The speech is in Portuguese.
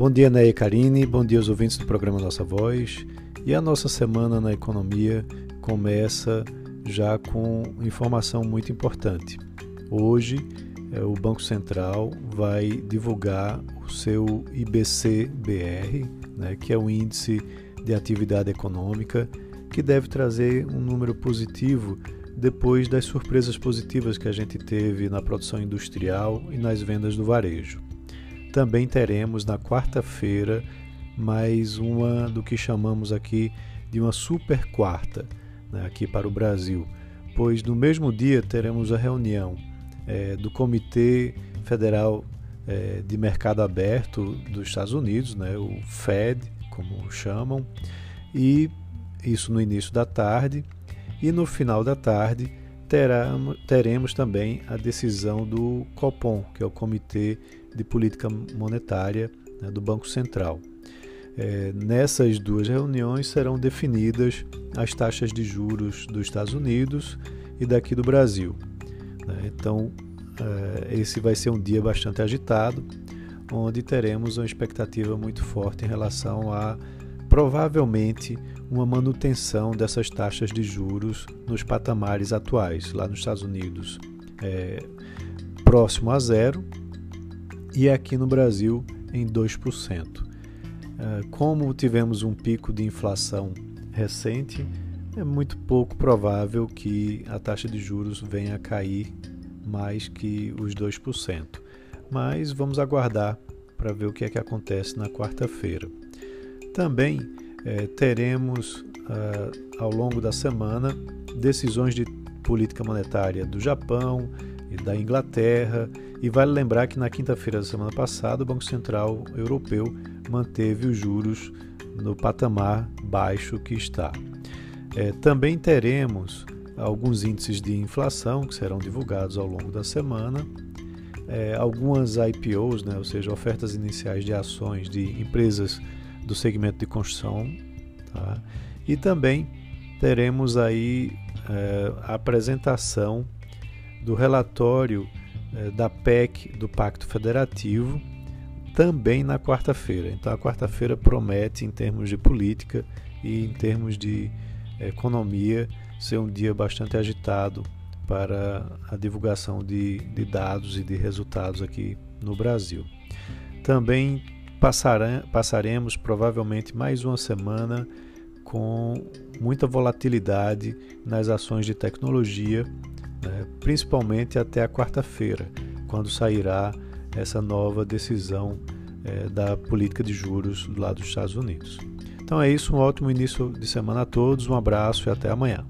Bom dia, Neia e Karine, bom dia aos ouvintes do programa Nossa Voz. E a nossa semana na economia começa já com informação muito importante. Hoje, é, o Banco Central vai divulgar o seu IBC-BR, né, que é o Índice de Atividade Econômica, que deve trazer um número positivo depois das surpresas positivas que a gente teve na produção industrial e nas vendas do varejo. Também teremos na quarta-feira mais uma do que chamamos aqui de uma super quarta, né, aqui para o Brasil, pois no mesmo dia teremos a reunião é, do Comitê Federal é, de Mercado Aberto dos Estados Unidos, né, o Fed, como chamam, e isso no início da tarde, e no final da tarde teremos, também a decisão do COPOM, que é o Comitê de Política Monetária né, do Banco Central. É, nessas duas reuniões serão definidas as taxas de juros dos Estados Unidos e daqui do Brasil. Né? Então, é, esse vai ser um dia bastante agitado, onde teremos uma expectativa muito forte em relação a provavelmente uma manutenção dessas taxas de juros nos patamares atuais, lá nos Estados Unidos, é, próximo a zero, e aqui no Brasil em 2%. É, como tivemos um pico de inflação recente, é muito pouco provável que a taxa de juros venha a cair mais que os 2%. Mas vamos aguardar para ver o que é que acontece na quarta-feira. Também é, teremos ah, ao longo da semana decisões de política monetária do Japão e da Inglaterra. E vale lembrar que na quinta-feira da semana passada o Banco Central Europeu manteve os juros no patamar baixo que está. É, também teremos alguns índices de inflação que serão divulgados ao longo da semana, é, algumas IPOs, né, ou seja, ofertas iniciais de ações de empresas do segmento de construção, tá? e também teremos aí é, a apresentação do relatório é, da PEC do Pacto Federativo também na quarta-feira. Então a quarta-feira promete em termos de política e em termos de economia ser um dia bastante agitado para a divulgação de, de dados e de resultados aqui no Brasil. Também passaremos provavelmente mais uma semana com muita volatilidade nas ações de tecnologia, né, principalmente até a quarta-feira, quando sairá essa nova decisão é, da política de juros lado dos Estados Unidos. Então é isso, um ótimo início de semana a todos, um abraço e até amanhã.